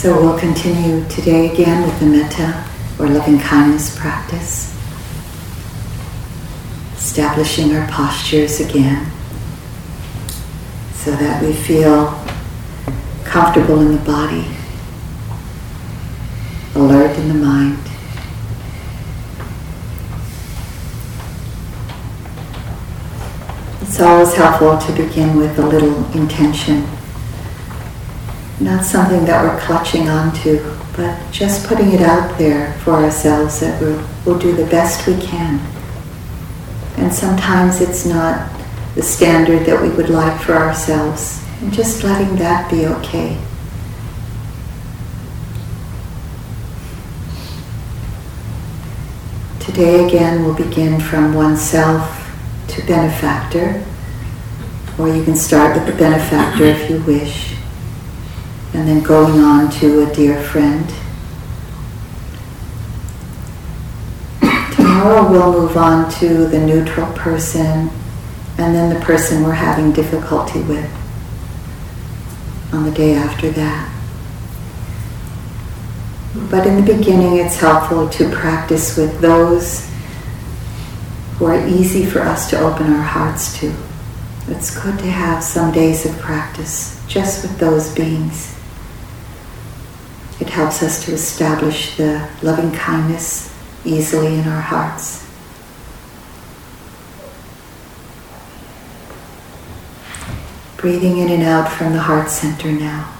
So we'll continue today again with the metta or loving kindness practice. Establishing our postures again so that we feel comfortable in the body, alert in the mind. It's always helpful to begin with a little intention not something that we're clutching onto, but just putting it out there for ourselves that we'll, we'll do the best we can. And sometimes it's not the standard that we would like for ourselves, and just letting that be okay. Today again we'll begin from oneself to benefactor, or you can start with the benefactor if you wish and then going on to a dear friend. Tomorrow we'll move on to the neutral person and then the person we're having difficulty with on the day after that. But in the beginning, it's helpful to practice with those who are easy for us to open our hearts to. It's good to have some days of practice just with those beings. It helps us to establish the loving kindness easily in our hearts. Breathing in and out from the heart center now.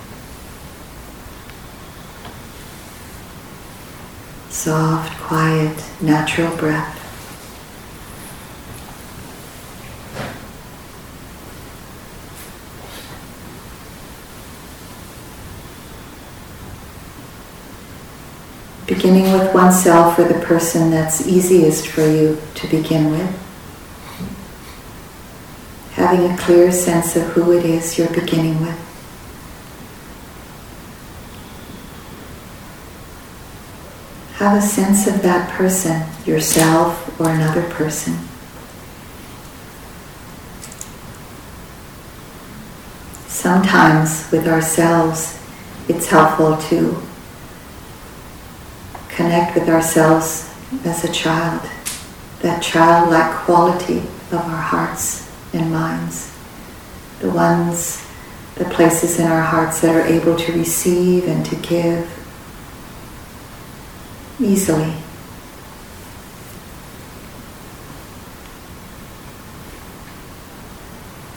Soft, quiet, natural breath. Beginning with oneself or the person that's easiest for you to begin with. Having a clear sense of who it is you're beginning with. Have a sense of that person, yourself or another person. Sometimes with ourselves, it's helpful to connect with ourselves as a child, that childlike quality of our hearts and minds, the ones, the places in our hearts that are able to receive and to give easily.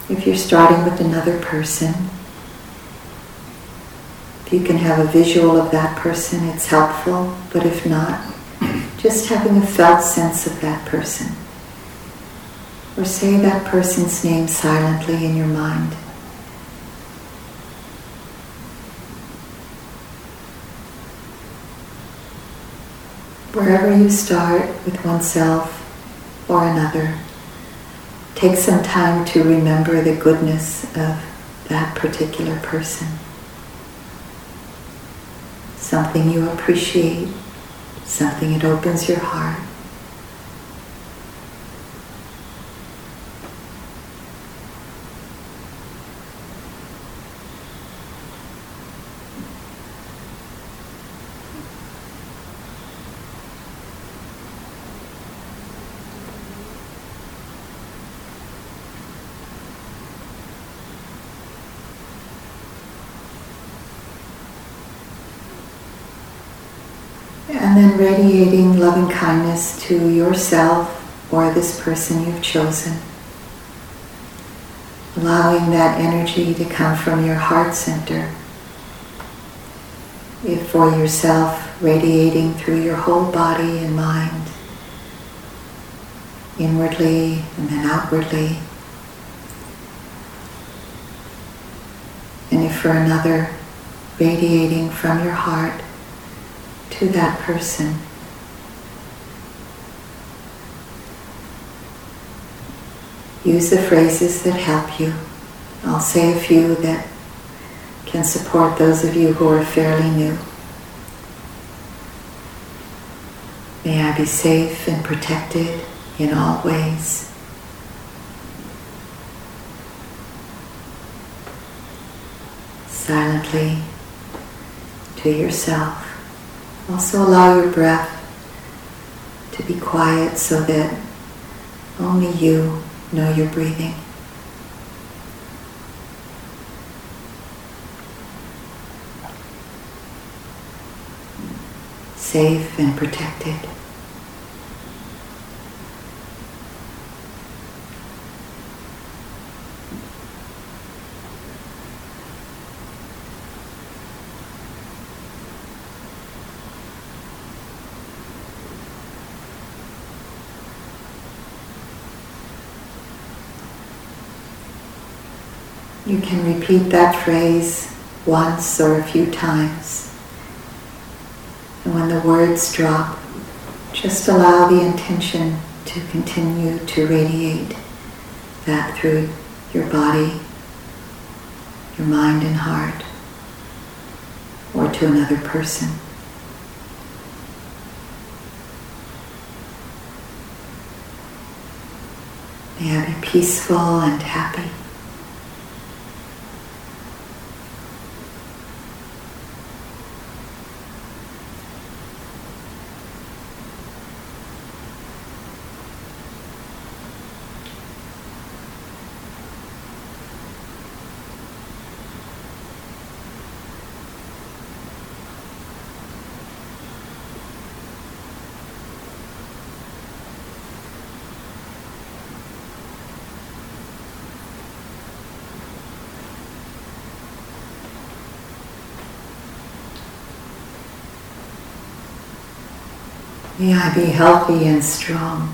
If you're starting with another person, you can have a visual of that person, it's helpful, but if not, just having a felt sense of that person. Or say that person's name silently in your mind. Wherever you start with oneself or another, take some time to remember the goodness of that particular person something you appreciate, something that opens your heart. And then radiating loving kindness to yourself or this person you've chosen. Allowing that energy to come from your heart center. If for yourself, radiating through your whole body and mind, inwardly and then outwardly. And if for another, radiating from your heart to that person. Use the phrases that help you. I'll say a few that can support those of you who are fairly new. May I be safe and protected in all ways. Silently to yourself. Also allow your breath to be quiet so that only you know you're breathing. Safe and protected. You can repeat that phrase once or a few times. And when the words drop, just allow the intention to continue to radiate that through your body, your mind and heart, or to another person. May I be peaceful and happy. May I be healthy and strong.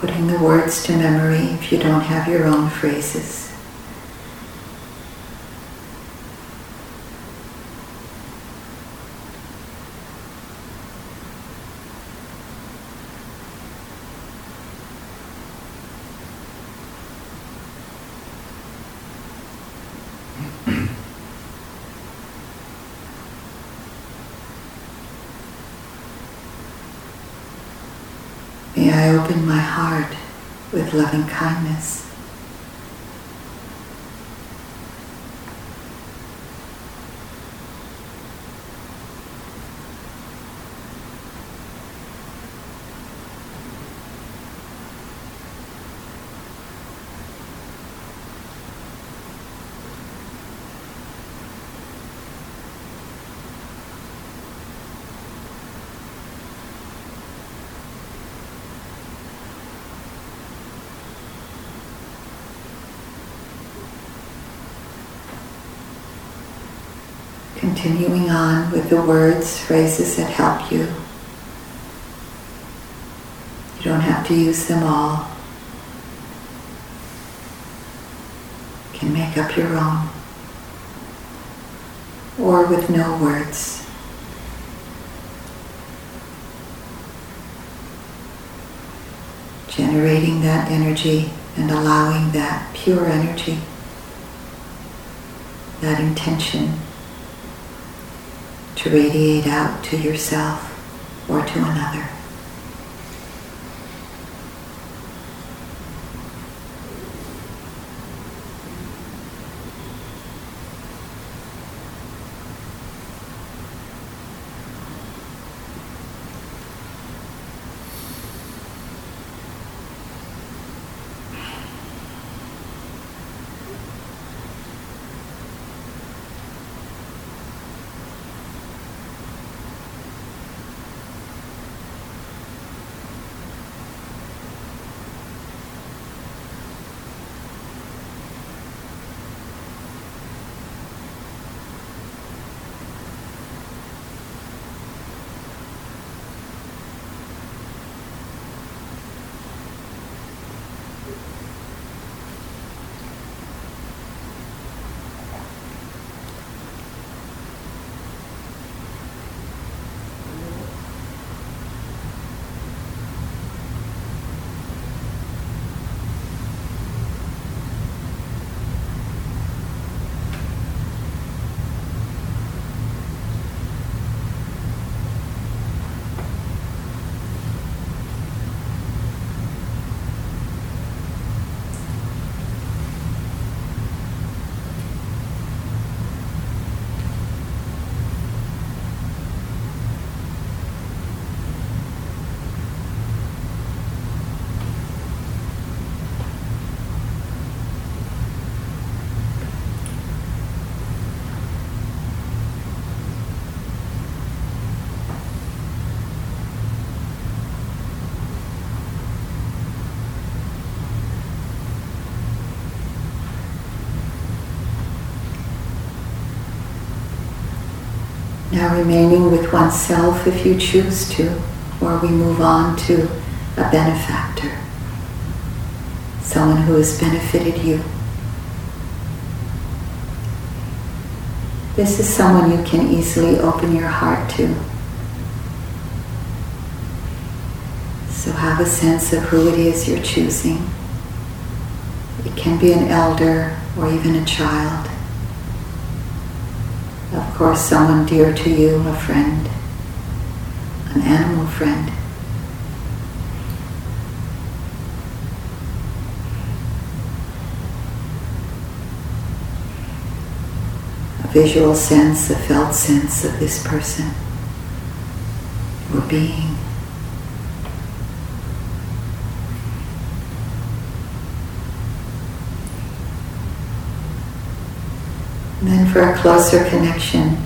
Putting the words to memory if you don't have your own phrases. May I open my heart with loving kindness. Continuing on with the words, phrases that help you. You don't have to use them all. You can make up your own. Or with no words. Generating that energy and allowing that pure energy, that intention to radiate out to yourself or to another. Now remaining with oneself if you choose to, or we move on to a benefactor, someone who has benefited you. This is someone you can easily open your heart to. So have a sense of who it is you're choosing. It can be an elder or even a child. Of course, someone dear to you, a friend, an animal friend. A visual sense, a felt sense of this person or being. And then for a closer connection,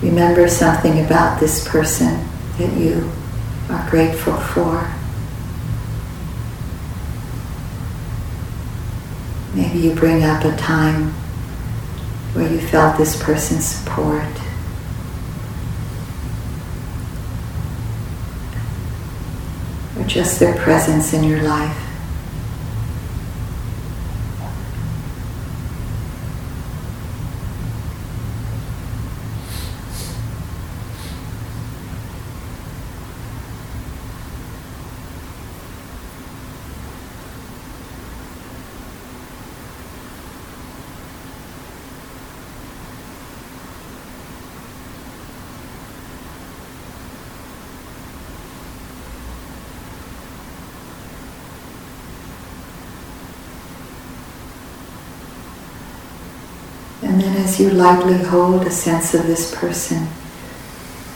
remember something about this person that you are grateful for. Maybe you bring up a time where you felt this person's support. Or just their presence in your life. And then as you lightly hold a sense of this person,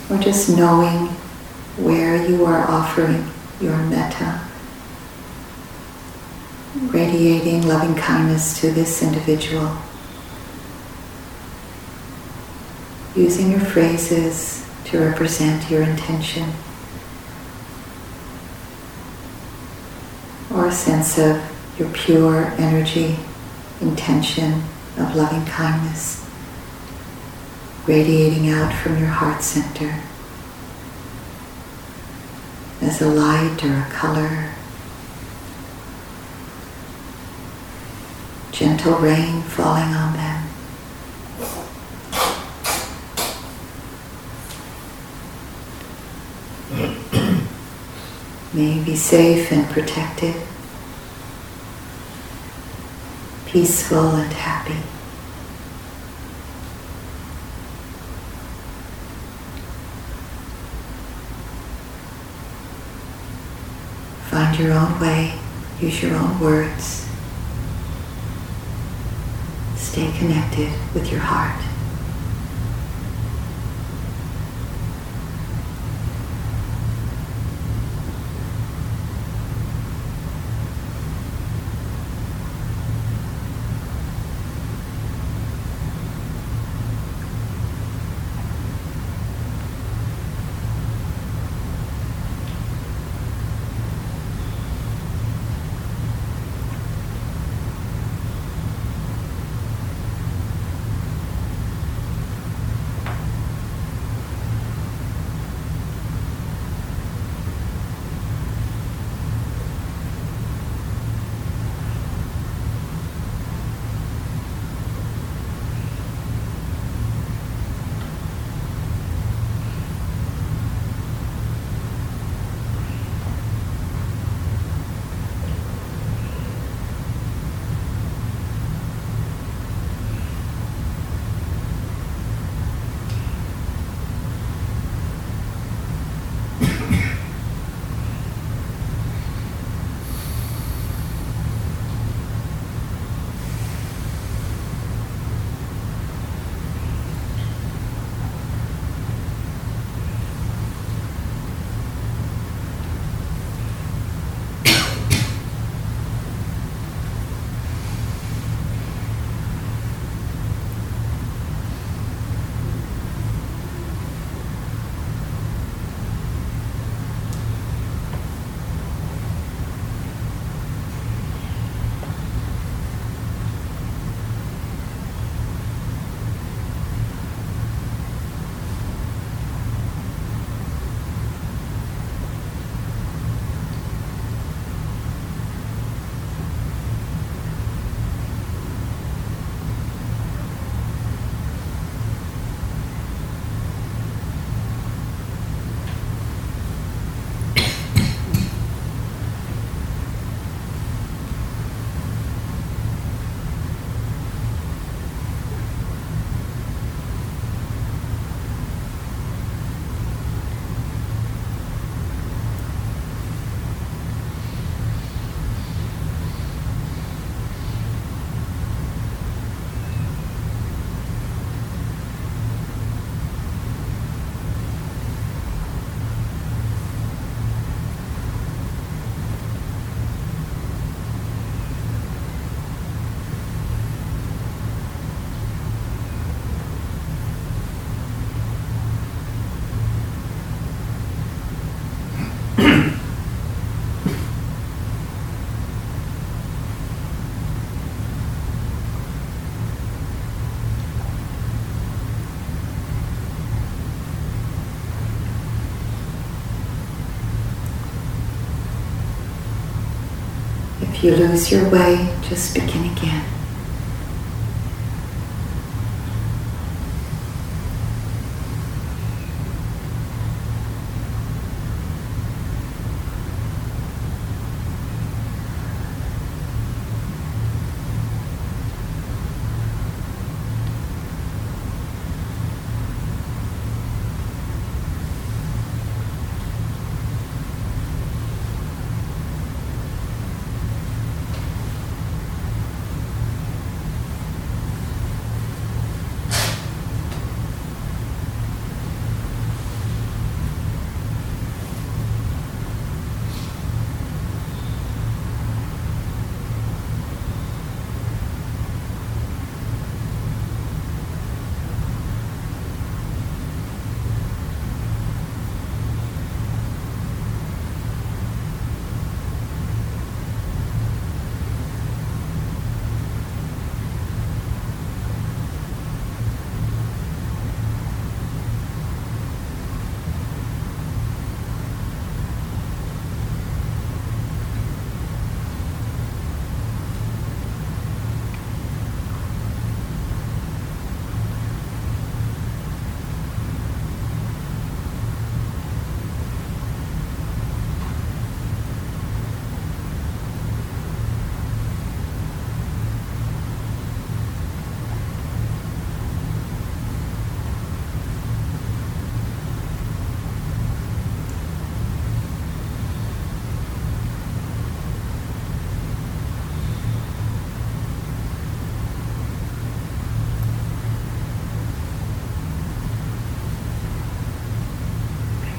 or just knowing where you are offering your metta, radiating loving kindness to this individual, using your phrases to represent your intention, or a sense of your pure energy, intention, of loving kindness radiating out from your heart center as a light or a color, gentle rain falling on them. May you be safe and protected. Peaceful and happy. Find your own way, use your own words. Stay connected with your heart. If you lose your way, just begin again.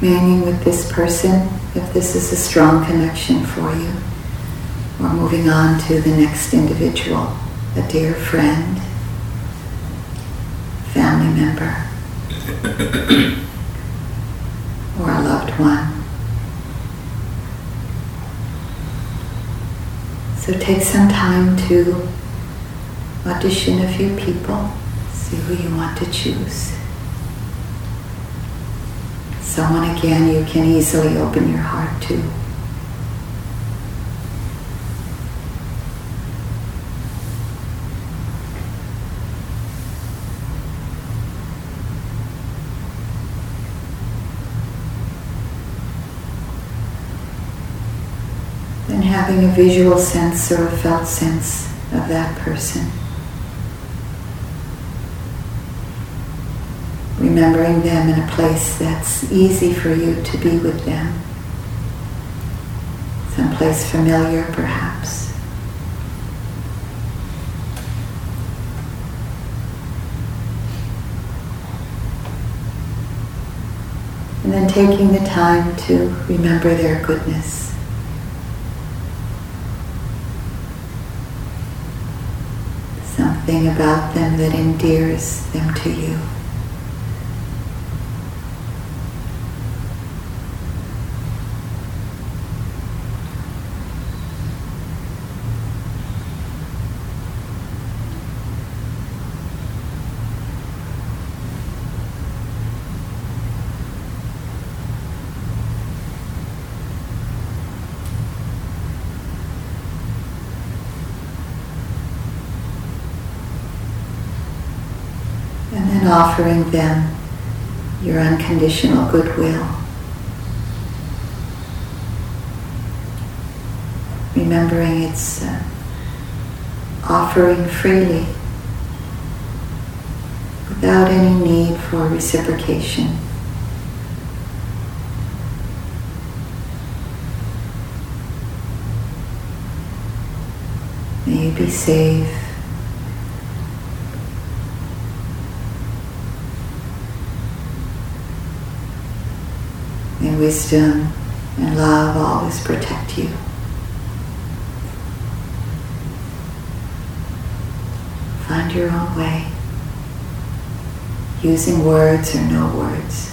Remaining with this person if this is a strong connection for you, or moving on to the next individual, a dear friend, family member, or a loved one. So take some time to audition a few people, see who you want to choose someone again you can easily open your heart to. Having a visual sense or a felt sense of that person. Remembering them in a place that's easy for you to be with them. Someplace familiar, perhaps. And then taking the time to remember their goodness. Something about them that endears them to you. Offering them your unconditional goodwill. Remembering it's uh, offering freely without any need for reciprocation. May you be safe. Wisdom and love always protect you. Find your own way, using words or no words.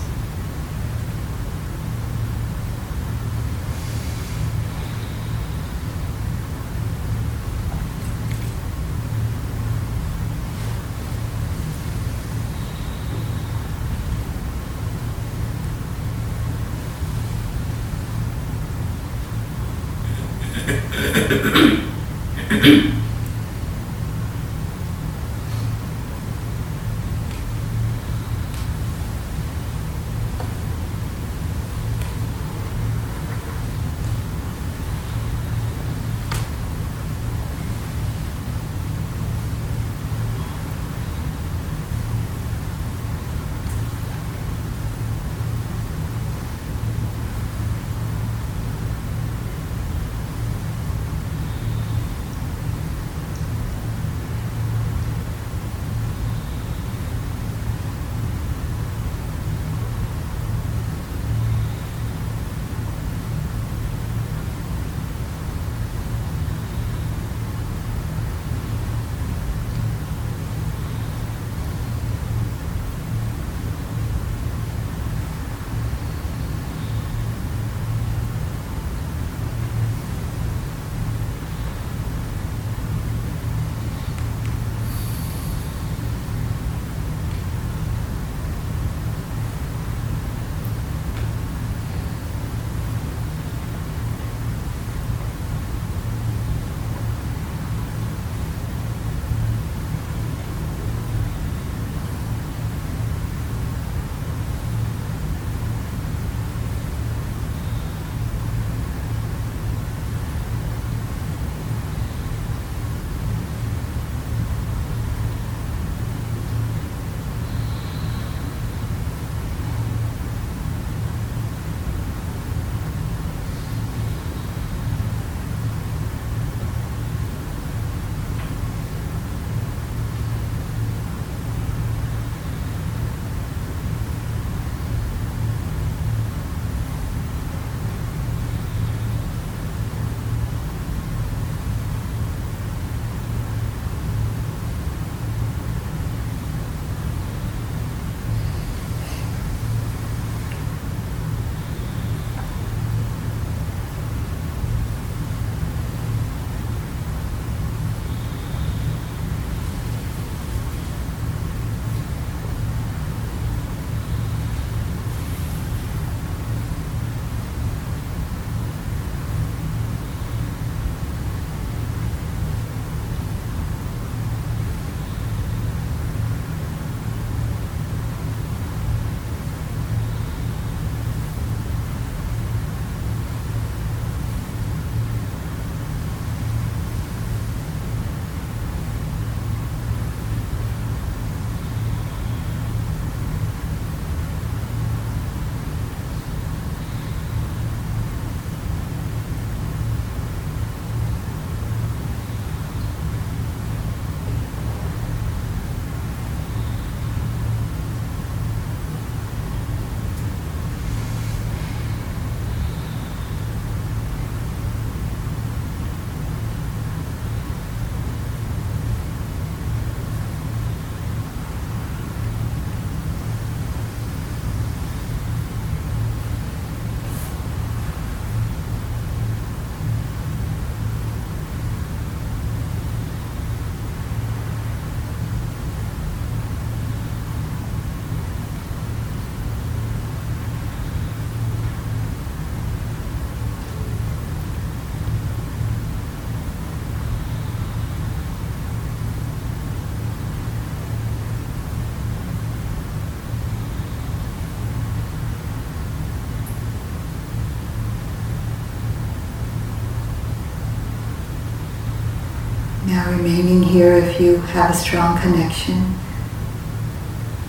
Remaining here if you have a strong connection,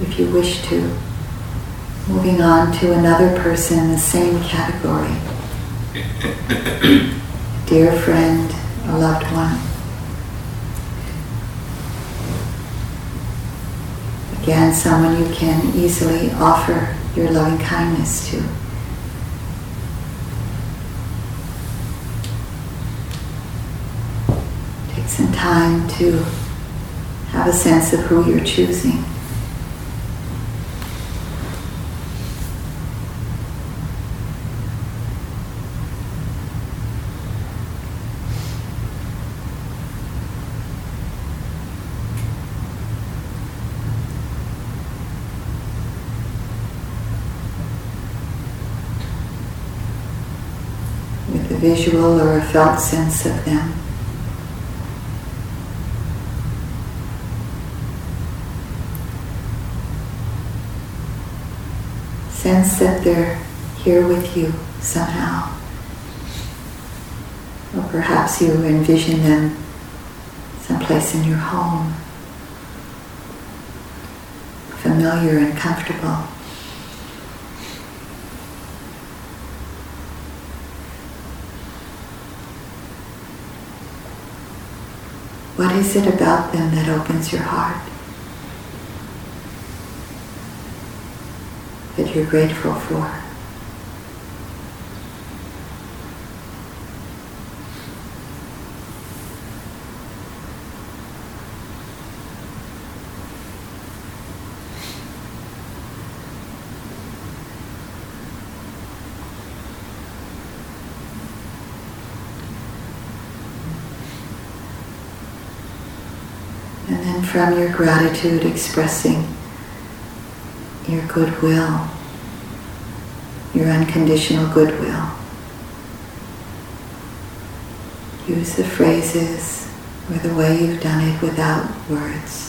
if you wish to. Moving on to another person in the same category. dear friend, a loved one. Again, someone you can easily offer your loving kindness to. some time to have a sense of who you're choosing. With a visual or a felt sense of them. Sense that they're here with you somehow. Or perhaps you envision them someplace in your home, familiar and comfortable. What is it about them that opens your heart? You're grateful for? And then from your gratitude, expressing your goodwill, your unconditional goodwill. Use the phrases or the way you've done it without words.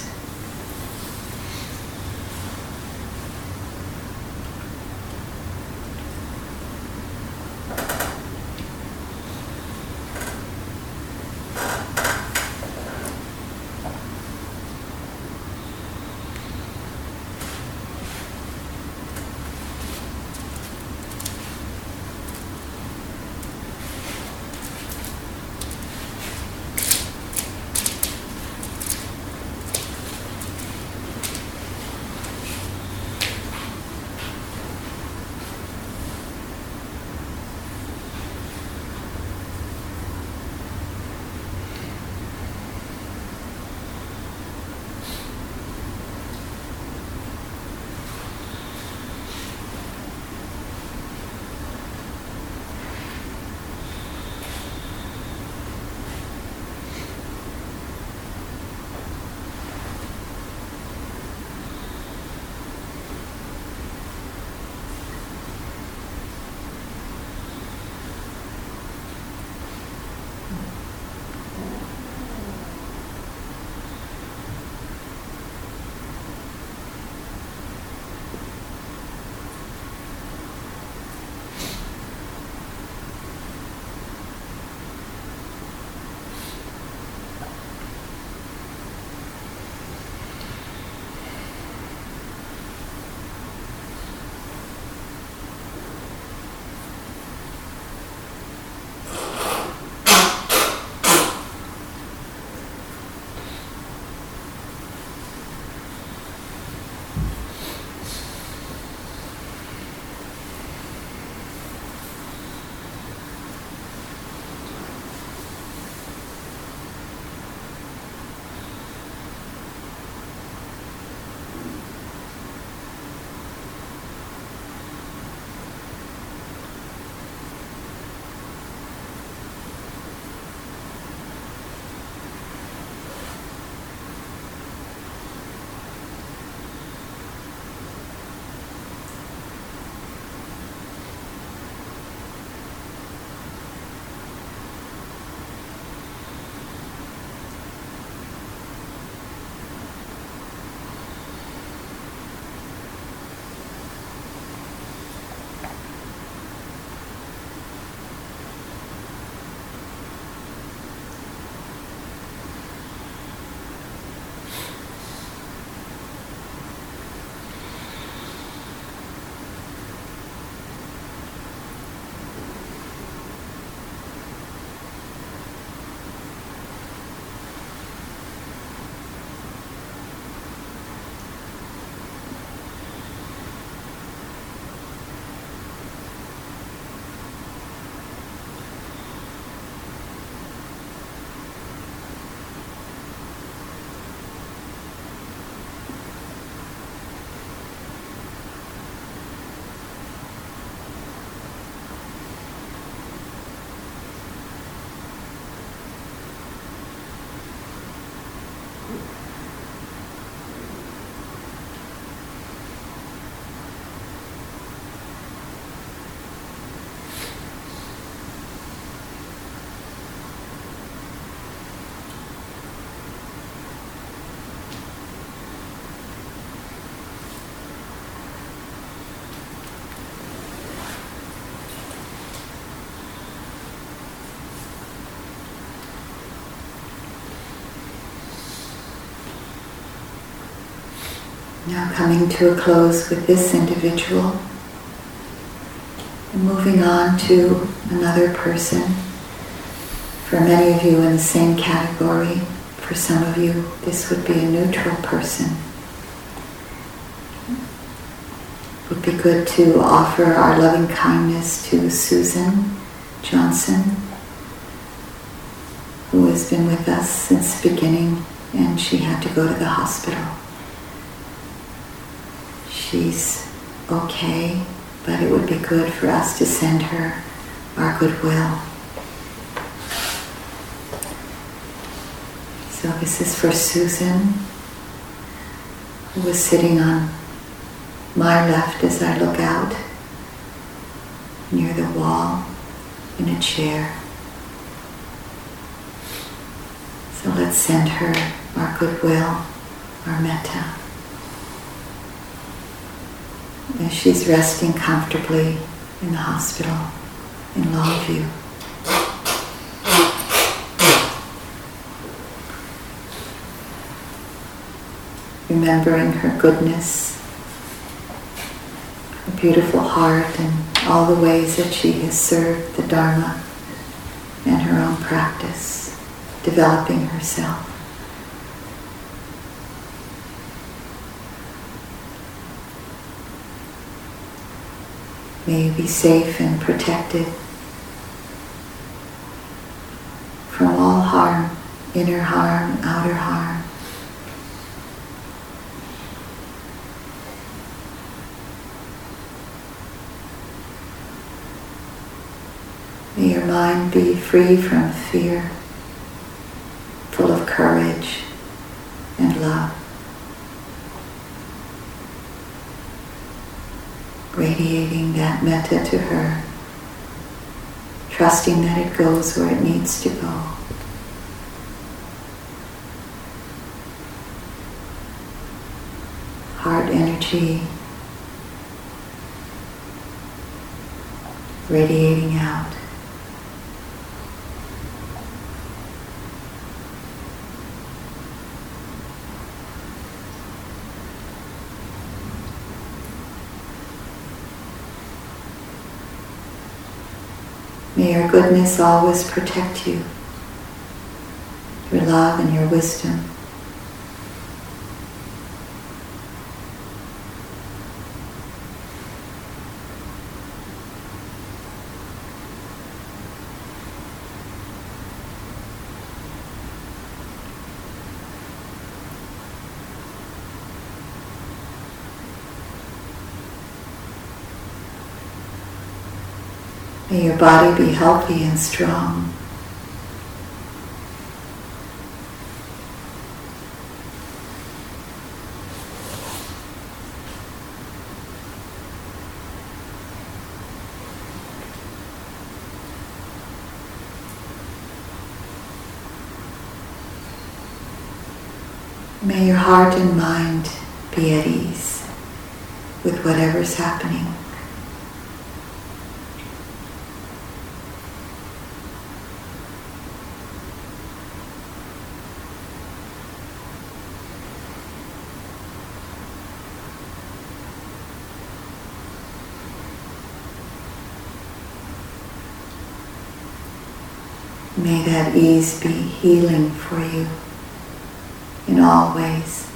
Now coming to a close with this individual and moving on to another person. For many of you in the same category, for some of you, this would be a neutral person. It would be good to offer our loving kindness to Susan Johnson, who has been with us since the beginning and she had to go to the hospital. She's okay, but it would be good for us to send her our goodwill. So this is for Susan, who was sitting on my left as I look out near the wall in a chair. So let's send her our goodwill, our metta as she's resting comfortably in the hospital in Longview. Remembering her goodness, her beautiful heart, and all the ways that she has served the Dharma and her own practice, developing herself. May you be safe and protected from all harm, inner harm, outer harm. May your mind be free from fear, full of courage and love. Radiating that metta to her, trusting that it goes where it needs to go. Heart energy radiating out. May your goodness always protect you, your love and your wisdom. May your body be healthy and strong. May your heart and mind be at ease with whatever's happening. May that ease be healing for you in all ways.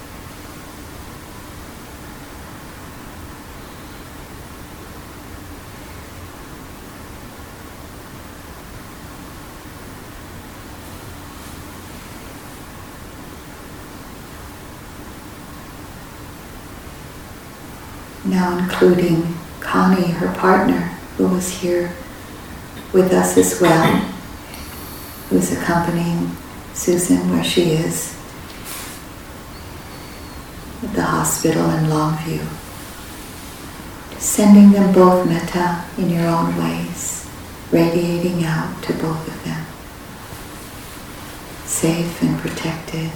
Now including Connie, her partner, who was here with us as well who's accompanying Susan where she is at the hospital in Longview. Sending them both metta in your own ways, radiating out to both of them. Safe and protected.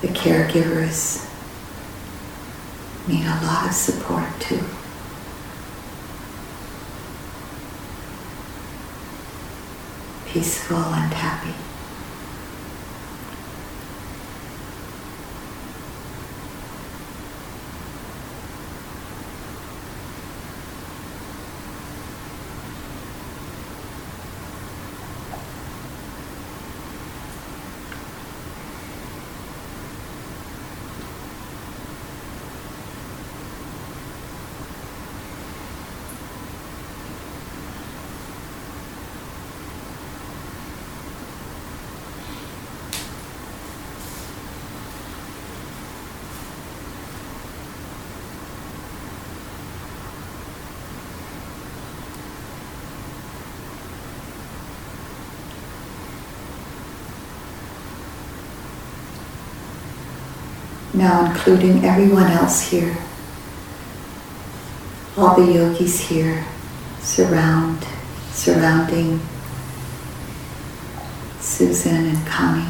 The caregivers need a lot of support too. Peaceful and happy. Now including everyone else here, all the yogis here surround, surrounding Susan and Kami,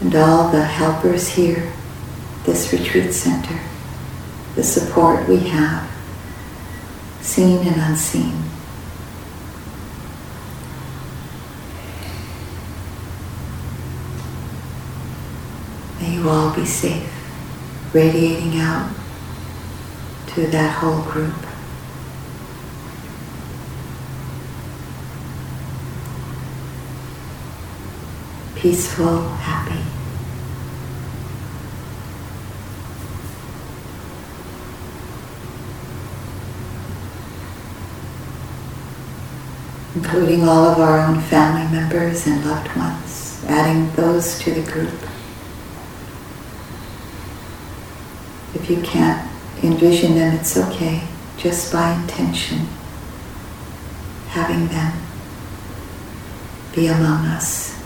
and all the helpers here, this retreat center, the support we have, seen and unseen. May you all be safe, radiating out to that whole group. Peaceful, happy. including all of our own family members and loved ones, adding those to the group. If you can't envision them, it's okay, just by intention, having them be among us.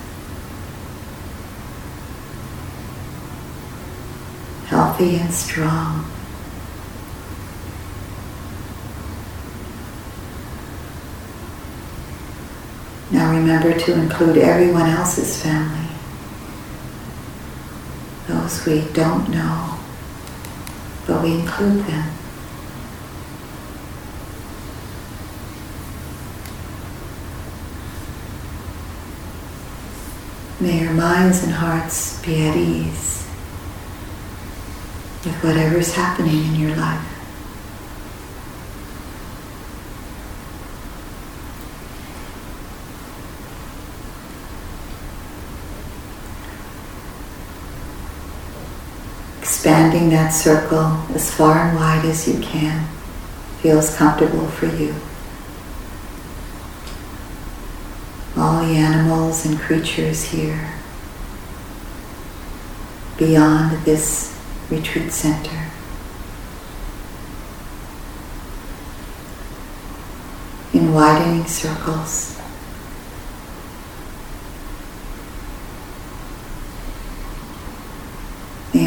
Healthy and strong. Now remember to include everyone else's family, those we don't know, but we include them. May your minds and hearts be at ease with whatever's happening in your life. Expanding that circle as far and wide as you can feels comfortable for you. All the animals and creatures here beyond this retreat center. In widening circles.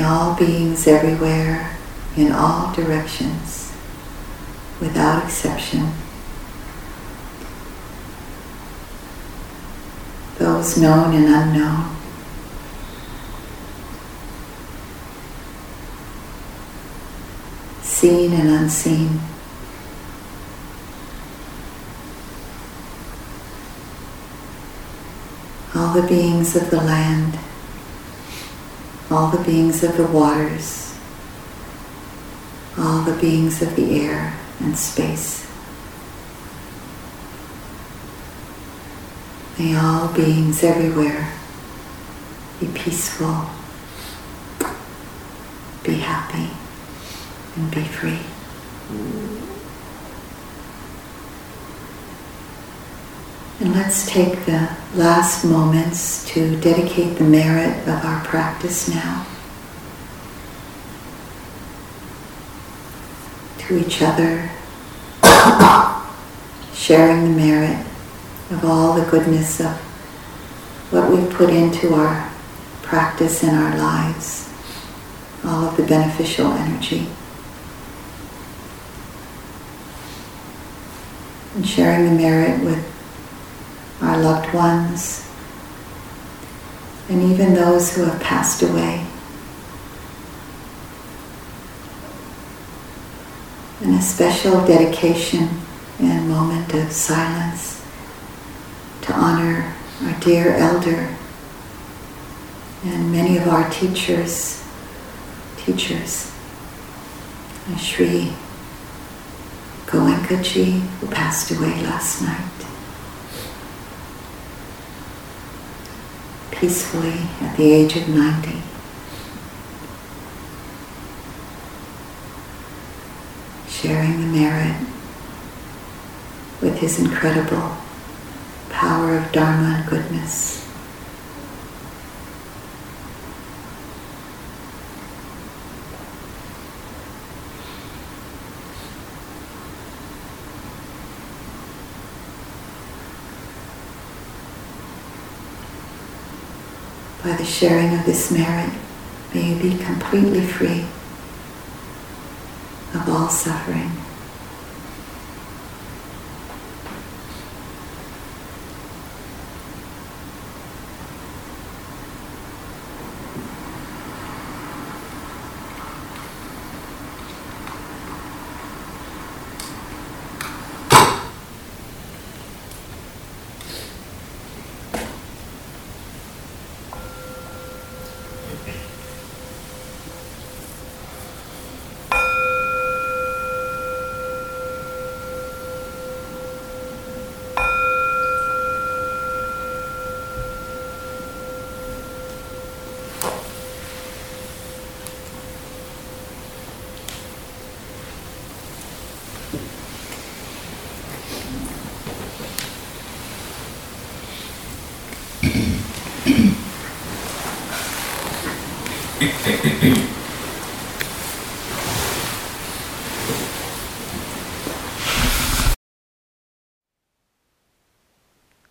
All beings everywhere, in all directions, without exception, those known and unknown, seen and unseen, all the beings of the land all the beings of the waters, all the beings of the air and space. May all beings everywhere be peaceful, be happy, and be free. And let's take the last moments to dedicate the merit of our practice now to each other, sharing the merit of all the goodness of what we've put into our practice in our lives, all of the beneficial energy. And sharing the merit with our loved ones, and even those who have passed away. And a special dedication and moment of silence to honor our dear elder and many of our teachers, teachers, Sri Goenkaji, who passed away last night. Peacefully at the age of 90. Sharing the merit with his incredible power of Dharma and goodness. By the sharing of this merit, May you be completely free of all suffering.